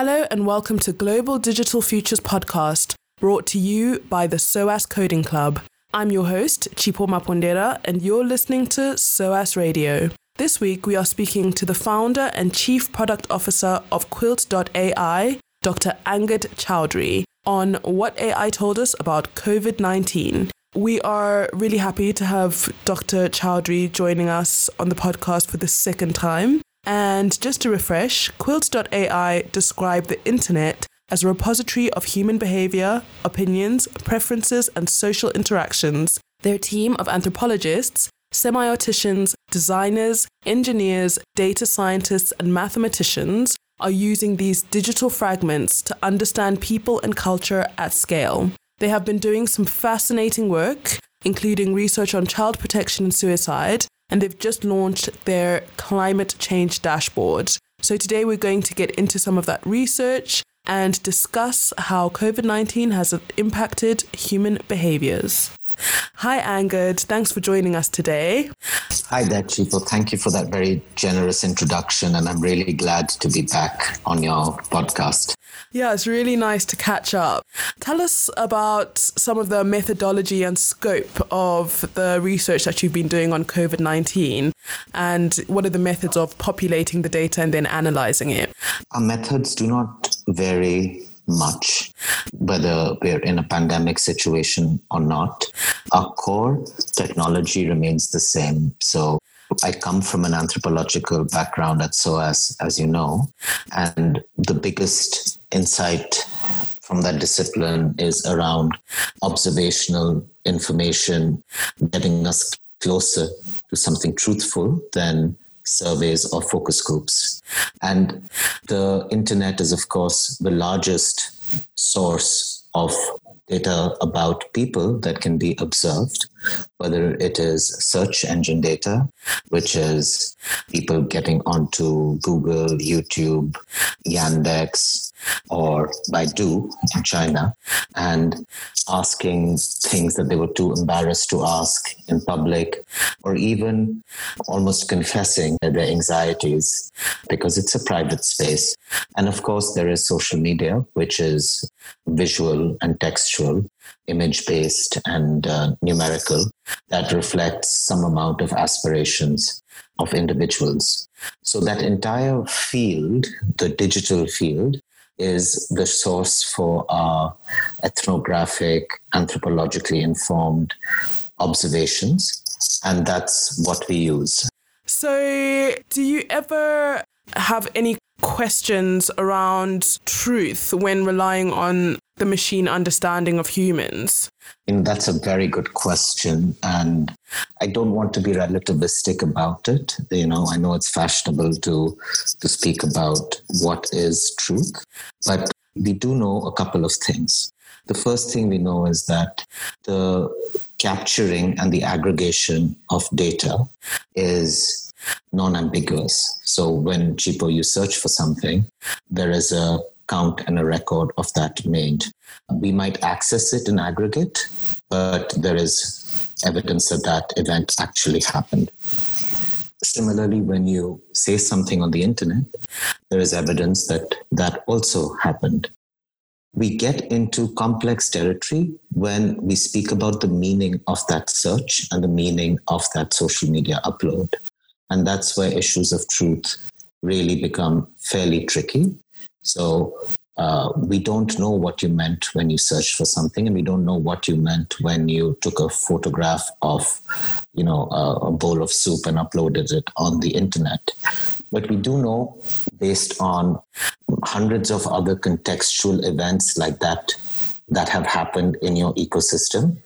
Hello and welcome to Global Digital Futures podcast, brought to you by the SOAS Coding Club. I'm your host, Chipo Mapondera, and you're listening to SOAS Radio. This week, we are speaking to the founder and chief product officer of Quilt.ai, Dr. Angad Chowdhury, on what AI told us about COVID 19. We are really happy to have Dr. Chowdhury joining us on the podcast for the second time. And just to refresh, Quilt.ai describe the internet as a repository of human behavior, opinions, preferences, and social interactions. Their team of anthropologists, semioticians, designers, engineers, data scientists, and mathematicians are using these digital fragments to understand people and culture at scale. They have been doing some fascinating work, including research on child protection and suicide, and they've just launched their climate change dashboard. So today we're going to get into some of that research and discuss how COVID 19 has impacted human behaviors. Hi, Angad. Thanks for joining us today. Hi there, Chipo. Thank you for that very generous introduction, and I'm really glad to be back on your podcast. Yeah, it's really nice to catch up. Tell us about some of the methodology and scope of the research that you've been doing on COVID 19 and what are the methods of populating the data and then analyzing it? Our methods do not vary much, whether we're in a pandemic situation or not. Our core technology remains the same. So I come from an anthropological background at SOAS, as you know, and the biggest insight from that discipline is around observational information, getting us closer to something truthful than surveys or focus groups. And the internet is, of course, the largest source of data about people that can be observed, whether it is search engine data, which is people getting onto Google, YouTube, Yandex, or Baidu in China and asking things that they were too embarrassed to ask in public, or even almost confessing their anxieties because it's a private space. And of course, there is social media, which is visual and textual, image based and uh, numerical, that reflects some amount of aspirations of individuals. So, that entire field, the digital field, is the source for our ethnographic, anthropologically informed observations. And that's what we use. So, do you ever have any questions around truth when relying on the machine understanding of humans? And that's a very good question. And I don't want to be relativistic about it. You know, I know it's fashionable to to speak about what is truth, but we do know a couple of things. The first thing we know is that the capturing and the aggregation of data is non-ambiguous. So when Chipo you search for something, there is a count and a record of that made. We might access it in aggregate, but there is evidence that that event actually happened. Similarly, when you say something on the internet, there is evidence that that also happened. We get into complex territory when we speak about the meaning of that search and the meaning of that social media upload. And that's where issues of truth really become fairly tricky. So uh, we don't know what you meant when you searched for something, and we don't know what you meant when you took a photograph of, you know, a, a bowl of soup and uploaded it on the internet. But we do know, based on hundreds of other contextual events like that that have happened in your ecosystem,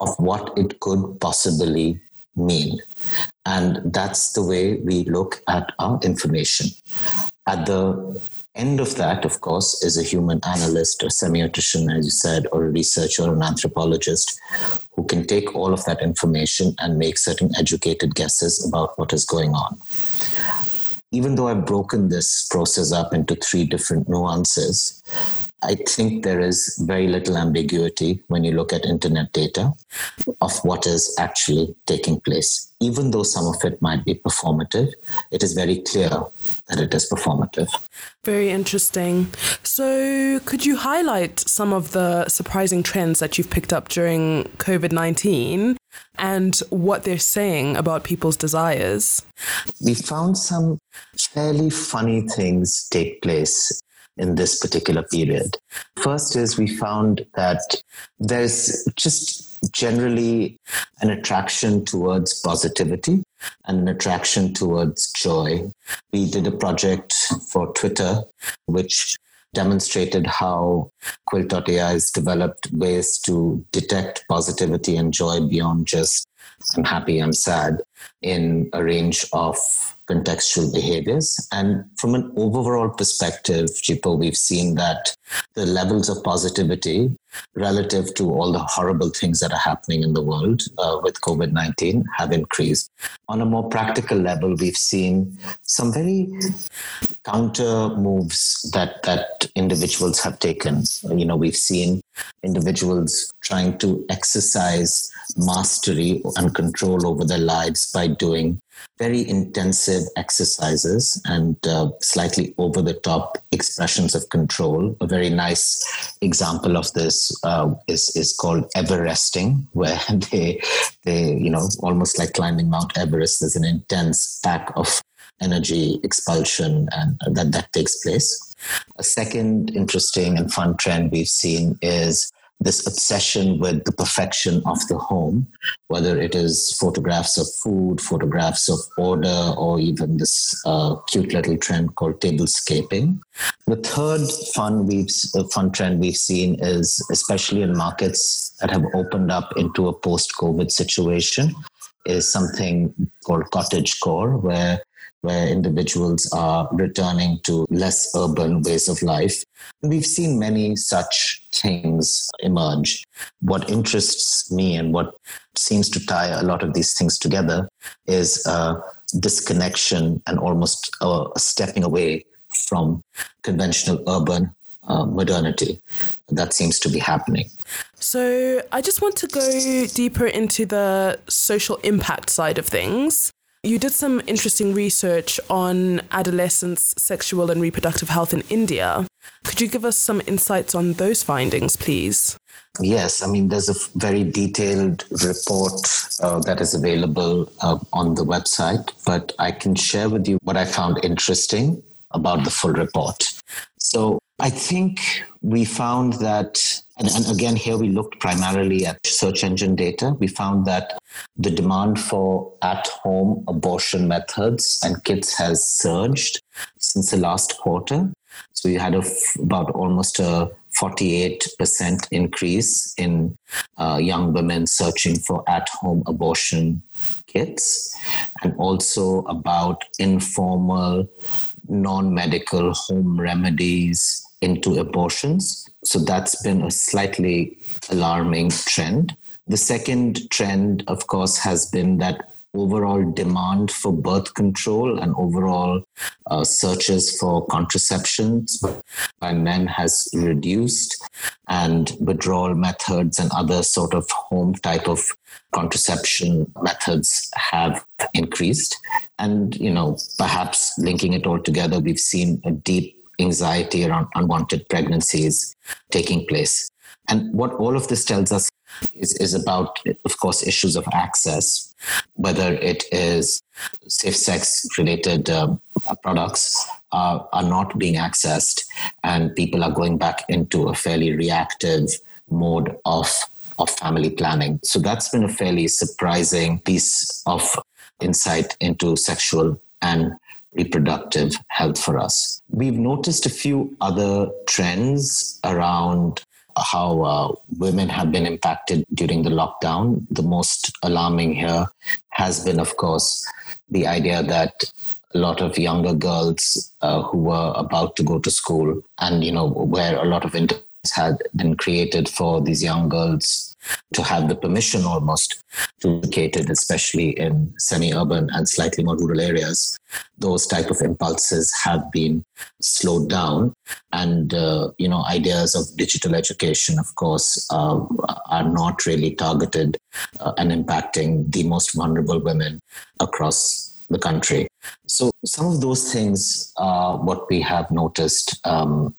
of what it could possibly mean. And that's the way we look at our information. At the end of that, of course, is a human analyst, a semiotician, as you said, or a researcher, or an anthropologist who can take all of that information and make certain educated guesses about what is going on. Even though I've broken this process up into three different nuances, I think there is very little ambiguity when you look at internet data of what is actually taking place. Even though some of it might be performative, it is very clear that it is performative. Very interesting. So, could you highlight some of the surprising trends that you've picked up during COVID 19 and what they're saying about people's desires? We found some fairly funny things take place in this particular period. First is we found that there's just generally an attraction towards positivity and an attraction towards joy. We did a project for Twitter, which demonstrated how Quilt.ai has developed ways to detect positivity and joy beyond just I'm happy, I'm sad in a range of contextual behaviors. And from an overall perspective, Chipo, we've seen that the levels of positivity relative to all the horrible things that are happening in the world uh, with COVID 19 have increased. On a more practical level, we've seen some very counter moves that, that individuals have taken. You know, we've seen individuals trying to exercise mastery and control over their lives by doing very intensive exercises and uh, slightly over the top expressions of control. A very nice example of this uh, is is called Everesting, where they they you know almost like climbing Mount Everest. There's an intense pack of energy expulsion and that that takes place. A second interesting and fun trend we've seen is this obsession with the perfection of the home, whether it is photographs of food, photographs of order, or even this uh, cute little trend called tablescaping. The third fun we've uh, fun trend we've seen is especially in markets that have opened up into a post-COVID situation is something called cottage core, where where individuals are returning to less urban ways of life. We've seen many such things emerge. What interests me and what seems to tie a lot of these things together is a disconnection and almost a stepping away from conventional urban uh, modernity that seems to be happening. So, I just want to go deeper into the social impact side of things. You did some interesting research on adolescents' sexual and reproductive health in India. Could you give us some insights on those findings, please? Yes, I mean, there's a very detailed report uh, that is available uh, on the website, but I can share with you what I found interesting about the full report. So I think we found that, and, and, again, here we looked primarily at search engine data. We found that the demand for at home abortion methods and kits has surged since the last quarter. So we had about almost a 48% increase in uh, young women searching for at home abortion kits, and also about informal non medical home remedies into abortions. So that's been a slightly alarming trend. The second trend, of course, has been that overall demand for birth control and overall uh, searches for contraceptions by men has reduced and withdrawal methods and other sort of home type of contraception methods have increased and you know perhaps linking it all together we've seen a deep anxiety around unwanted pregnancies taking place. And what all of this tells us is, is about, of course, issues of access, whether it is safe sex related um, products are, are not being accessed, and people are going back into a fairly reactive mode of, of family planning. So that's been a fairly surprising piece of insight into sexual and reproductive health for us. We've noticed a few other trends around how uh, women have been impacted during the lockdown. The most alarming here has been, of course, the idea that a lot of younger girls uh, who were about to go to school and, you know, where a lot of had been created for these young girls to have the permission almost to educate it, especially in semi-urban and slightly more rural areas. Those type of impulses have been slowed down, and uh, you know ideas of digital education, of course, uh, are not really targeted uh, and impacting the most vulnerable women across the country. So some of those things are what we have noticed um,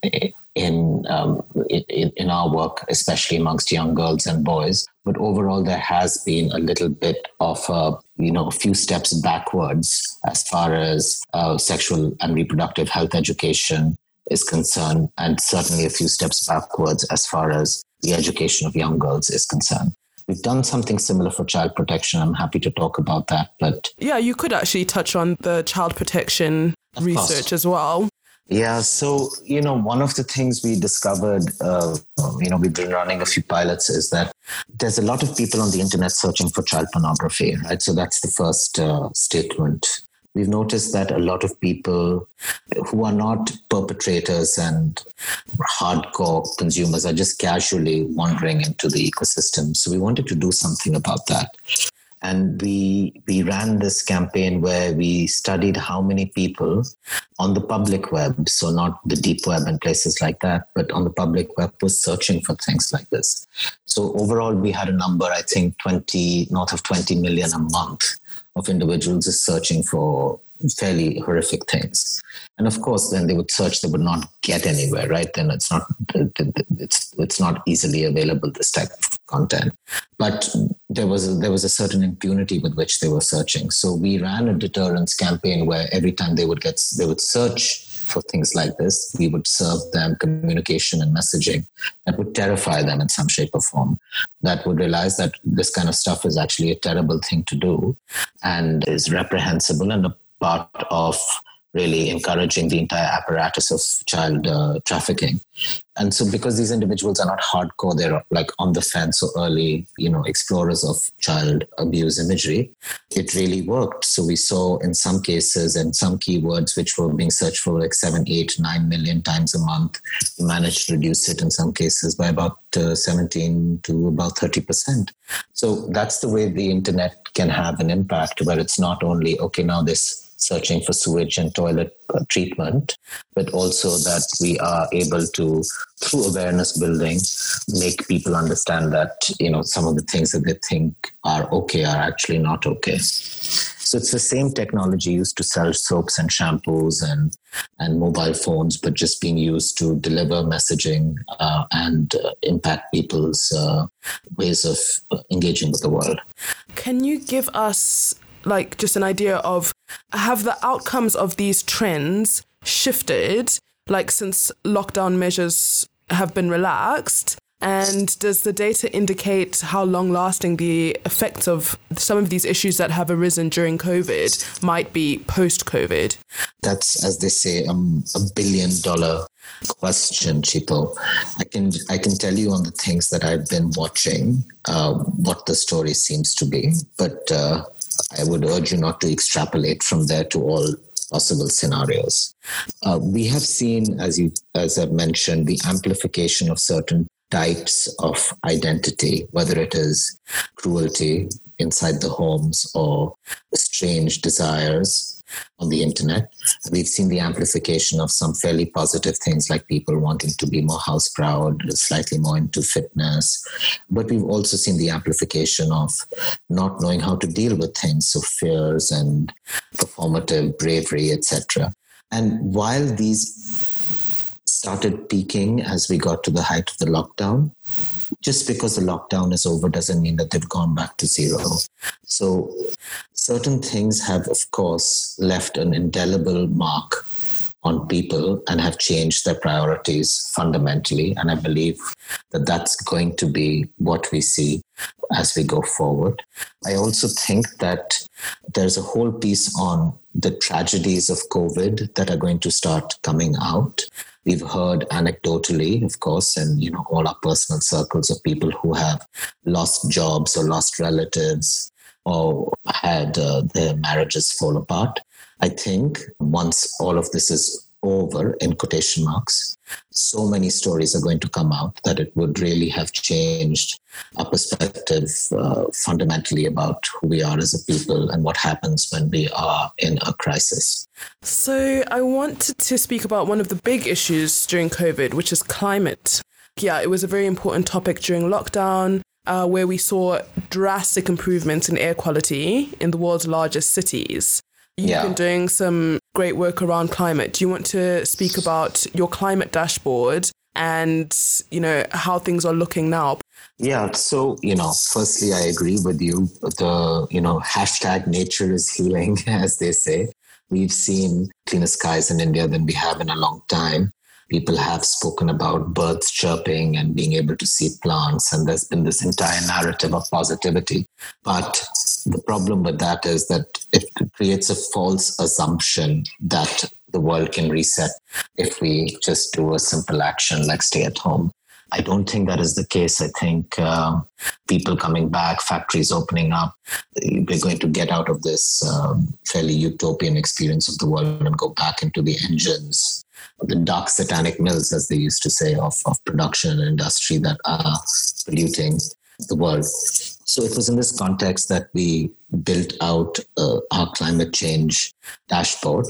in, um, in, in our work, especially amongst young girls and boys. But overall, there has been a little bit of a you know a few steps backwards as far as uh, sexual and reproductive health education is concerned, and certainly a few steps backwards as far as the education of young girls is concerned. We've done something similar for child protection. I'm happy to talk about that. But yeah, you could actually touch on the child protection research as well. Yeah, so you know, one of the things we discovered, uh, you know, we've been running a few pilots, is that there's a lot of people on the internet searching for child pornography, right? So that's the first uh, statement we've noticed that a lot of people who are not perpetrators and hardcore consumers are just casually wandering into the ecosystem. So we wanted to do something about that. And we we ran this campaign where we studied how many people on the public web, so not the deep web and places like that, but on the public web was searching for things like this. So overall, we had a number, I think, 20 north of 20 million a month of individuals is searching for fairly horrific things and of course then they would search they would not get anywhere right then it's not it's it's not easily available this type of content. But there was a, there was a certain impunity with which they were searching. So we ran a deterrence campaign where every time they would get they would search for things like this, we would serve them communication and messaging that would terrify them in some shape or form, that would realize that this kind of stuff is actually a terrible thing to do and is reprehensible and a part of really encouraging the entire apparatus of child uh, trafficking. And so, because these individuals are not hardcore, they're like on the fence or early, you know, explorers of child abuse imagery, it really worked. So, we saw in some cases and some keywords which were being searched for like seven, eight, nine million times a month, we managed to reduce it in some cases by about uh, 17 to about 30%. So, that's the way the internet can have an impact where it's not only, okay, now this searching for sewage and toilet uh, treatment, but also that we are able to, through awareness building, make people understand that you know some of the things that they think are okay are actually not okay. So it's the same technology used to sell soaps and shampoos and and mobile phones, but just being used to deliver messaging uh, and uh, impact people's uh, ways of uh, engaging with the world. Can you give us like just an idea of have the outcomes of these trends shifted like since lockdown measures have been relaxed and does the data indicate how long lasting the effects of some of these issues that have arisen during COVID might be post COVID? That's, as they say, um, a billion dollar question, Chipo. I can I can tell you on the things that I've been watching uh, what the story seems to be, but uh, I would urge you not to extrapolate from there to all possible scenarios. Uh, we have seen, as you as I've mentioned, the amplification of certain types of identity, whether it is cruelty inside the homes or strange desires on the internet. We've seen the amplification of some fairly positive things like people wanting to be more house proud, slightly more into fitness. But we've also seen the amplification of not knowing how to deal with things, so fears and performative bravery, etc. And while these started peaking as we got to the height of the lockdown, just because the lockdown is over doesn't mean that they've gone back to zero. So, certain things have, of course, left an indelible mark on people and have changed their priorities fundamentally. And I believe that that's going to be what we see as we go forward. I also think that there's a whole piece on the tragedies of COVID that are going to start coming out. We've heard anecdotally, of course, and you know all our personal circles of people who have lost jobs or lost relatives or had uh, their marriages fall apart. I think once all of this is over in quotation marks, so many stories are going to come out that it would really have changed our perspective uh, fundamentally about who we are as a people and what happens when we are in a crisis. So, I wanted to speak about one of the big issues during COVID, which is climate. Yeah, it was a very important topic during lockdown. Uh, where we saw drastic improvements in air quality in the world's largest cities. You've yeah. been doing some great work around climate. Do you want to speak about your climate dashboard and, you know, how things are looking now? Yeah, so, you know, firstly, I agree with you. The, you know, hashtag nature is healing, as they say. We've seen cleaner skies in India than we have in a long time people have spoken about birds chirping and being able to see plants. And there's been this entire narrative of positivity. But the problem with that is that it creates a false assumption that the world can reset if we just do a simple action like stay at home. I don't think that is the case. I think uh, people coming back, factories opening up, we're going to get out of this um, fairly utopian experience of the world and go back into the engines the dark satanic mills, as they used to say, of, of production and industry that are polluting the world. So it was in this context that we built out uh, our climate change dashboard,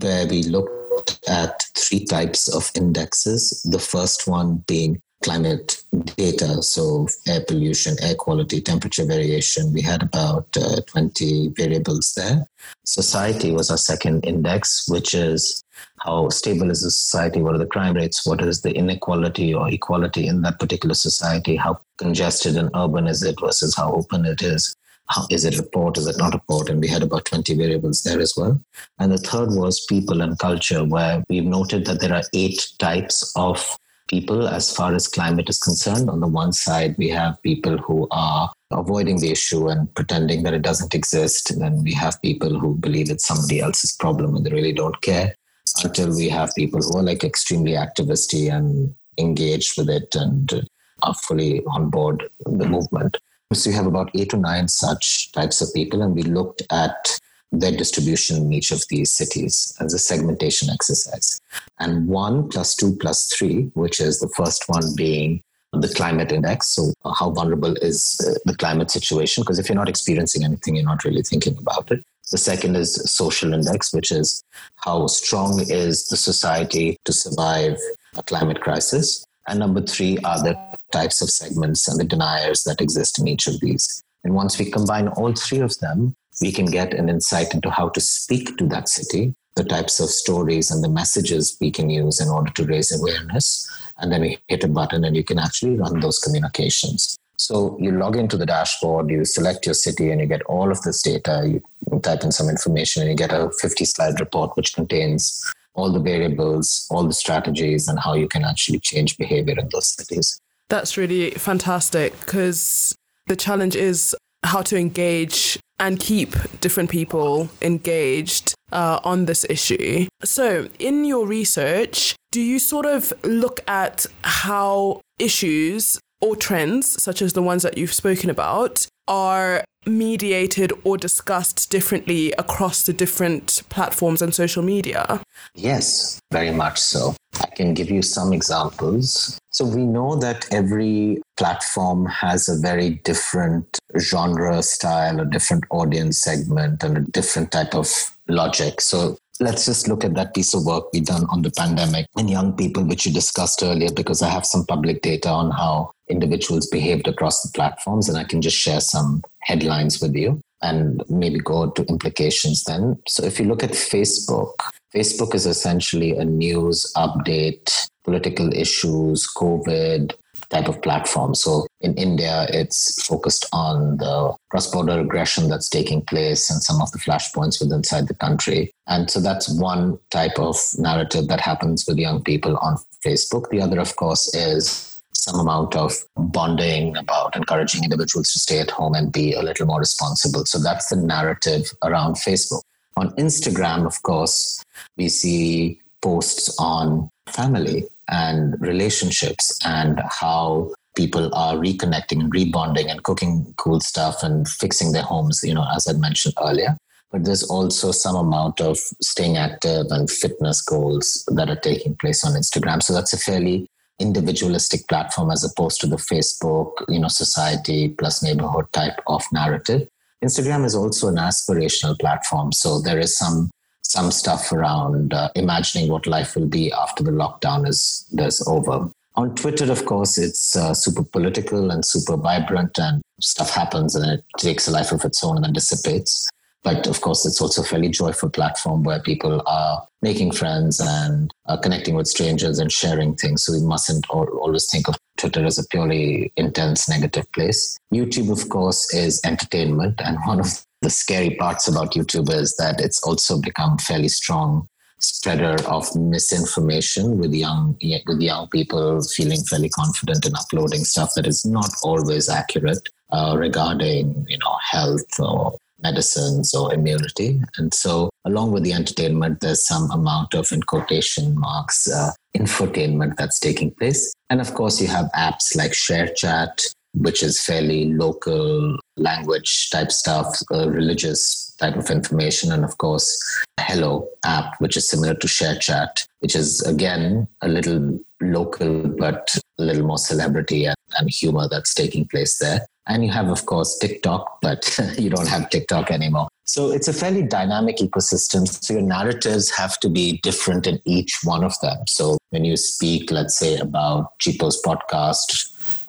where we looked at three types of indexes. The first one being climate data, so air pollution, air quality, temperature variation. We had about uh, 20 variables there. Society was our second index, which is how stable is the society, what are the crime rates, what is the inequality or equality in that particular society, how congested and urban is it versus how open it is. How, is it a port? Is it not a port? And we had about 20 variables there as well. And the third was people and culture, where we've noted that there are eight types of people as far as climate is concerned. On the one side, we have people who are avoiding the issue and pretending that it doesn't exist. And then we have people who believe it's somebody else's problem and they really don't care until we have people who are like extremely activisty and engaged with it and are fully on board the movement. So we have about eight to nine such types of people, and we looked at their distribution in each of these cities as a segmentation exercise. And one plus two plus three, which is the first one being the climate index. So, how vulnerable is the climate situation? Because if you're not experiencing anything, you're not really thinking about it. The second is social index, which is how strong is the society to survive a climate crisis. And number three are the types of segments and the deniers that exist in each of these. And once we combine all three of them, we can get an insight into how to speak to that city, the types of stories and the messages we can use in order to raise awareness. And then we hit a button and you can actually run those communications. So you log into the dashboard, you select your city, and you get all of this data. You type in some information, and you get a 50 slide report which contains all the variables, all the strategies, and how you can actually change behavior in those cities. That's really fantastic because the challenge is how to engage and keep different people engaged uh, on this issue. So, in your research, do you sort of look at how issues or trends, such as the ones that you've spoken about, are mediated or discussed differently across the different platforms and social media? Yes, very much so. I can give you some examples. So, we know that every platform has a very different genre, style, a different audience segment, and a different type of logic. So, let's just look at that piece of work we've done on the pandemic and young people, which you discussed earlier, because I have some public data on how individuals behaved across the platforms, and I can just share some headlines with you and maybe go to implications then. So if you look at Facebook, Facebook is essentially a news update, political issues, COVID type of platform. So in India, it's focused on the cross border aggression that's taking place and some of the flashpoints within inside the country. And so that's one type of narrative that happens with young people on Facebook. The other, of course, is some amount of bonding about encouraging individuals to stay at home and be a little more responsible. So that's the narrative around Facebook. On Instagram, of course, we see posts on family and relationships and how people are reconnecting and rebonding and cooking cool stuff and fixing their homes, you know, as I mentioned earlier. but there's also some amount of staying active and fitness goals that are taking place on Instagram. So that's a fairly individualistic platform as opposed to the Facebook, you know, society plus neighborhood type of narrative. Instagram is also an aspirational platform. So there is some some stuff around uh, imagining what life will be after the lockdown is is over. On Twitter, of course, it's uh, super political and super vibrant, and stuff happens and it takes a life of its own and then dissipates. But of course, it's also a fairly joyful platform where people are making friends and uh, connecting with strangers and sharing things. So we mustn't always think of Twitter as a purely intense negative place. YouTube, of course, is entertainment. And one of the scary parts about YouTube is that it's also become fairly strong spreader of misinformation with young with young people feeling fairly confident in uploading stuff that is not always accurate uh, regarding you know health or medicines or immunity. And so, along with the entertainment, there's some amount of, in quotation marks, uh, infotainment that's taking place. And of course, you have apps like ShareChat, which is fairly local language type stuff, uh, religious type of information. And of course, Helo app, which is similar to ShareChat, which is again a little local, but a little more celebrity and, and humor that's taking place there. And you have, of course, TikTok, but you don't have TikTok anymore. So it's a fairly dynamic ecosystem. So your narratives have to be different in each one of them. So when you speak, let's say, about Chipo's podcast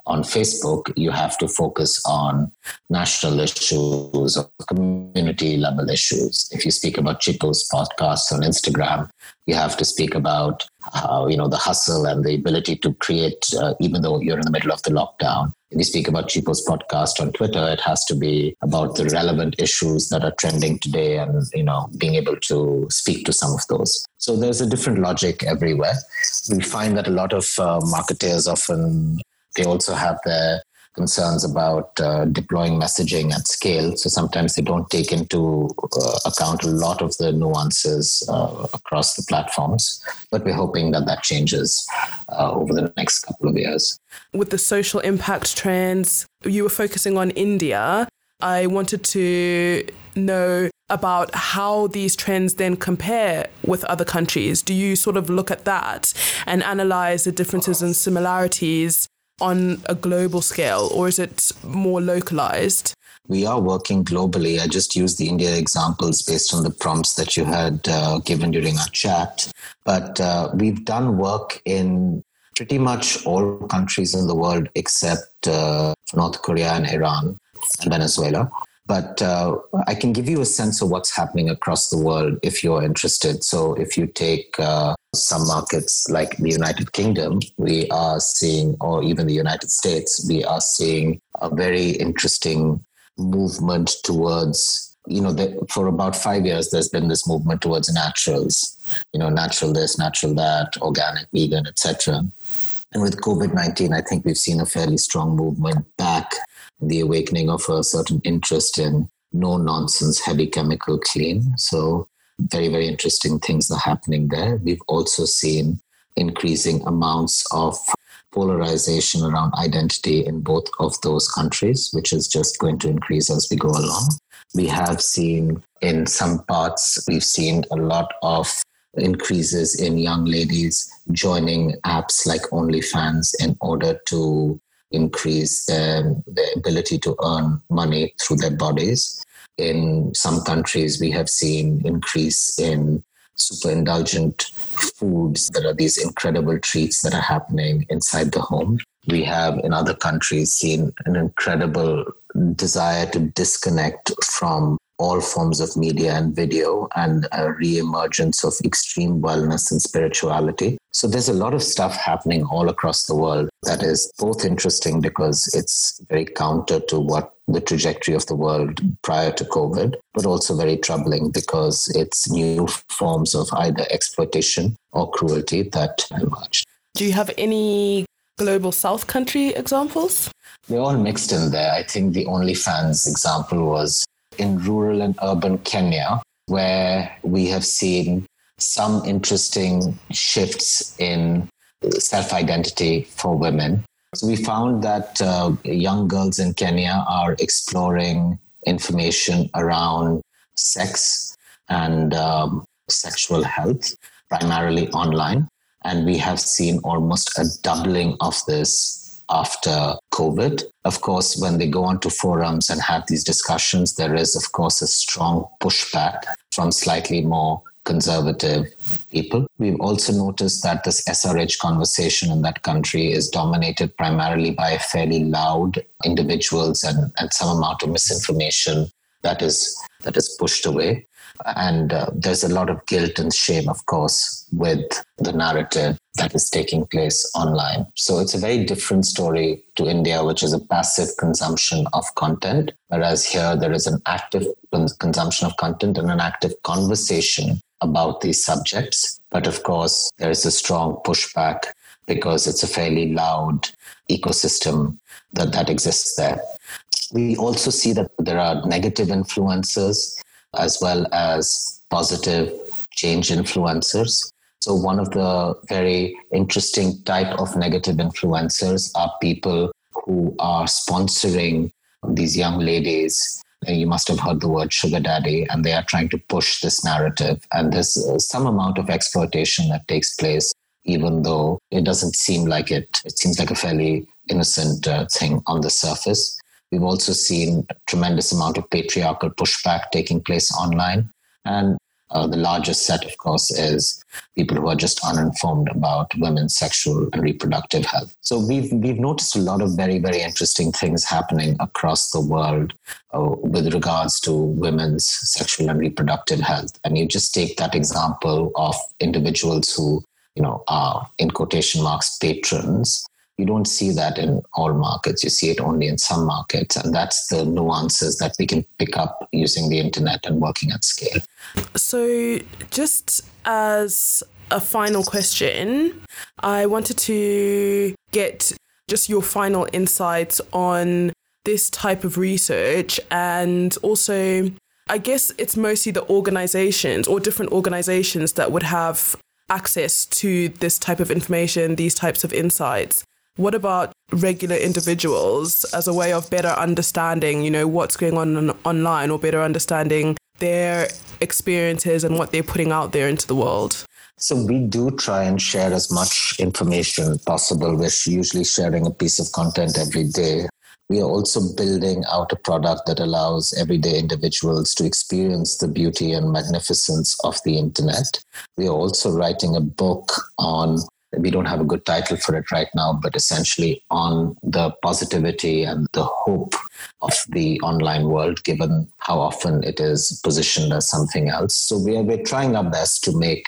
on Facebook, you have to focus on national issues or community level issues. If you speak about Chipo's podcast on Instagram, you have to speak about how, you know, the hustle and the ability to create, uh, even though you're in the middle of the lockdown. If you speak about Chipo's podcast on Twitter, it has to be about the relevant issues that are trending today and, you know, being able to speak to some of those. So there's a different logic everywhere. We find that a lot of uh, marketers often they also have their concerns about uh, deploying messaging at scale. So sometimes they don't take into uh, account a lot of the nuances uh, across the platforms. But we're hoping that that changes uh, over the next couple of years. With the social impact trends, you were focusing on India. I wanted to know about how these trends then compare with other countries. Do you sort of look at that and analyze the differences and similarities on a global scale, or is it more localized? We are working globally. I just used the India examples based on the prompts that you had uh, given during our chat. But uh, we've done work in pretty much all countries in the world except uh, North Korea and Iran and Venezuela. But uh, I can give you a sense of what's happening across the world if you're interested. So, if you take uh, some markets like the United Kingdom, we are seeing, or even the United States, we are seeing a very interesting movement towards you know, the, for about five years, there's been this movement towards naturals, you know, natural this, natural that, organic, vegan, etc. And with COVID 19, I think we've seen a fairly strong movement back the awakening of a certain interest in no nonsense, heavy chemical clean. So, very, very interesting things are happening there. We've also seen increasing amounts of polarization around identity in both of those countries, which is just going to increase as we go along. We have seen in some parts, we've seen a lot of increases in young ladies joining apps like OnlyFans in order to increase um, their, their ability to earn money through their bodies. In some countries, we have seen increase in super indulgent foods that are these incredible treats that are happening inside the home. We have in other countries seen an incredible desire to disconnect from all forms of media and video and a re-emergence of extreme wellness and spirituality. So there's a lot of stuff happening all across the world that is both interesting because it's very counter to what the trajectory of the world prior to COVID, but also very troubling because it's new forms of either exploitation or cruelty that emerged. Do you have any global South country examples? They're all mixed in there. I think the OnlyFans example was in rural and urban Kenya, where we have seen some interesting shifts in self identity for women. So we found that uh, young girls in Kenya are exploring information around sex and um, sexual health, primarily online. And we have seen almost a doubling of this after COVID. Of course, when they go onto forums and have these discussions, there is, of course, a strong pushback from slightly more conservative people. We've also noticed that this SRH conversation in that country is dominated primarily by fairly loud individuals and, and some amount of misinformation that is that is pushed away. And uh, there's a lot of guilt and shame, of course, with the narrative that is taking place online. So it's a very different story to India, which is a passive consumption of content, whereas here there is an active consumption of content and an active conversation about these subjects. But of course, there is a strong pushback because it's a fairly loud ecosystem that, that exists there. We also see that there are negative influences as well as positive change influencers. So, one of the very interesting type of negative influencers are people who are sponsoring these young ladies. You must have heard the word sugar daddy, and they are trying to push this narrative. And there's some amount of exploitation that takes place, even though it doesn't seem like it. It seems like a fairly innocent uh, thing on the surface. We've also seen a tremendous amount of patriarchal pushback taking place online. And uh, the largest set, of course, is people who are just uninformed about women's sexual and reproductive health. So we've we've noticed a lot of very very interesting things happening across the world uh, with regards to women's sexual and reproductive health. And you just take that example of individuals who you know are in quotation marks patrons you don't see that in all markets. You see it only in some markets. And that's the nuances that we can pick up using the internet and working at scale. So, just as a final question, I wanted to get just your final insights on this type of research and also I guess it's mostly the organizations or different organizations that would have access to this type of information, these types of insights. What about regular individuals as a way of better understanding, you know, what's going on online or better understanding their experiences and what they're putting out there into the world? So we do try and share as much information possible. We're usually sharing a piece of content every day. We are also building out a product that allows everyday individuals to experience the beauty and magnificence of the internet. We are also writing a book on we don't have a good title for it right now, but essentially on the positivity and the hope of the online world, given how often it is positioned as something else. So we are, we're trying our best to make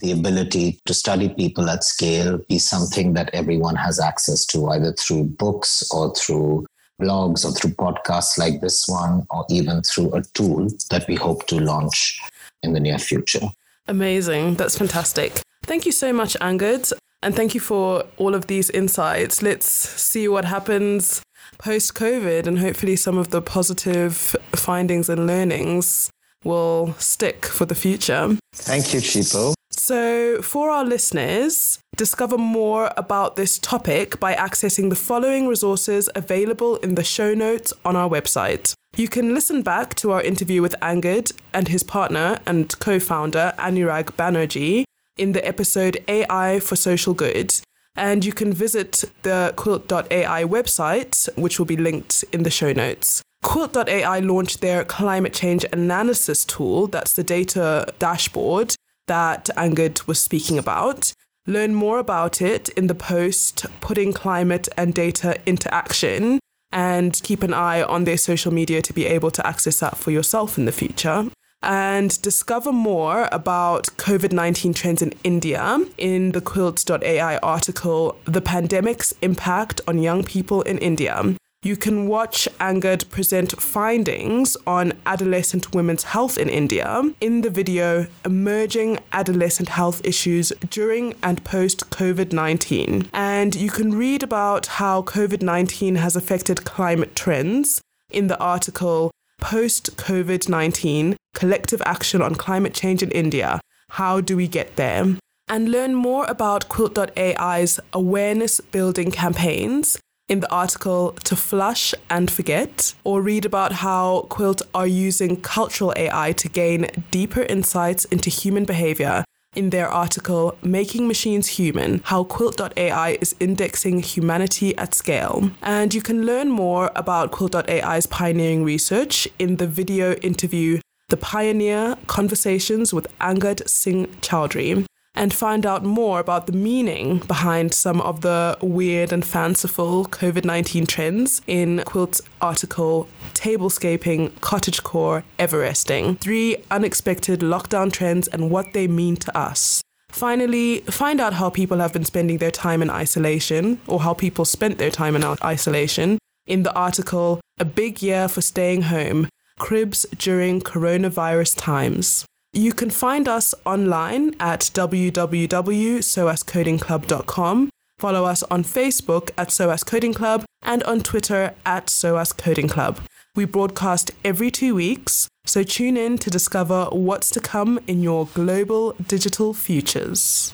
the ability to study people at scale be something that everyone has access to, either through books or through blogs or through podcasts like this one, or even through a tool that we hope to launch in the near future. Amazing. That's fantastic. Thank you so much, Angad. And thank you for all of these insights. Let's see what happens post COVID, and hopefully, some of the positive findings and learnings will stick for the future. Thank you, Chipo. So, for our listeners, discover more about this topic by accessing the following resources available in the show notes on our website. You can listen back to our interview with Angad and his partner and co founder Anurag Banerjee in the episode AI for Social Good. And you can visit the quilt.ai website, which will be linked in the show notes. Quilt.ai launched their climate change analysis tool, that's the data dashboard that Angad was speaking about. Learn more about it in the post Putting Climate and Data into Action, and keep an eye on their social media to be able to access that for yourself in the future and discover more about COVID 19 trends in India in the quilt.ai article, The Pandemic's Impact on Young People in India. You can watch Angad present findings on adolescent women's health in India in the video Emerging Adolescent Health Issues During and Post COVID 19. And you can read about how COVID 19 has affected climate trends in the article Post COVID 19 Collective Action on Climate Change in India. How do we get there? And learn more about Quilt.ai's awareness building campaigns. in the article To Flush and Forget, or read about how Quilt are using cultural AI to gain deeper insights into human behavior in their article Making Machines Human How Quilt.ai is Indexing Humanity at Scale. And you can learn more about Quilt.ai's pioneering research in the video interview The Pioneer Conversations with Angad Singh Chowdhury and find out more about the meaning behind some of the weird and fanciful COVID 19 trends in Quilt's article Tablescaping, Cottagecore, Everesting Three Unexpected Lockdown Trends and What They Mean to Us. Finally, find out how people have been spending their time in isolation, or how people spent their time in isolation, in the article A Big Year for Staying Home cribs during coronavirus times. You can find us online at www.soascodingclub.com. Follow us on Facebook at SOAS Coding Club and on Twitter at SOAS Coding Club. We broadcast every two weeks, so tune in to discover what's to come in your global digital futures.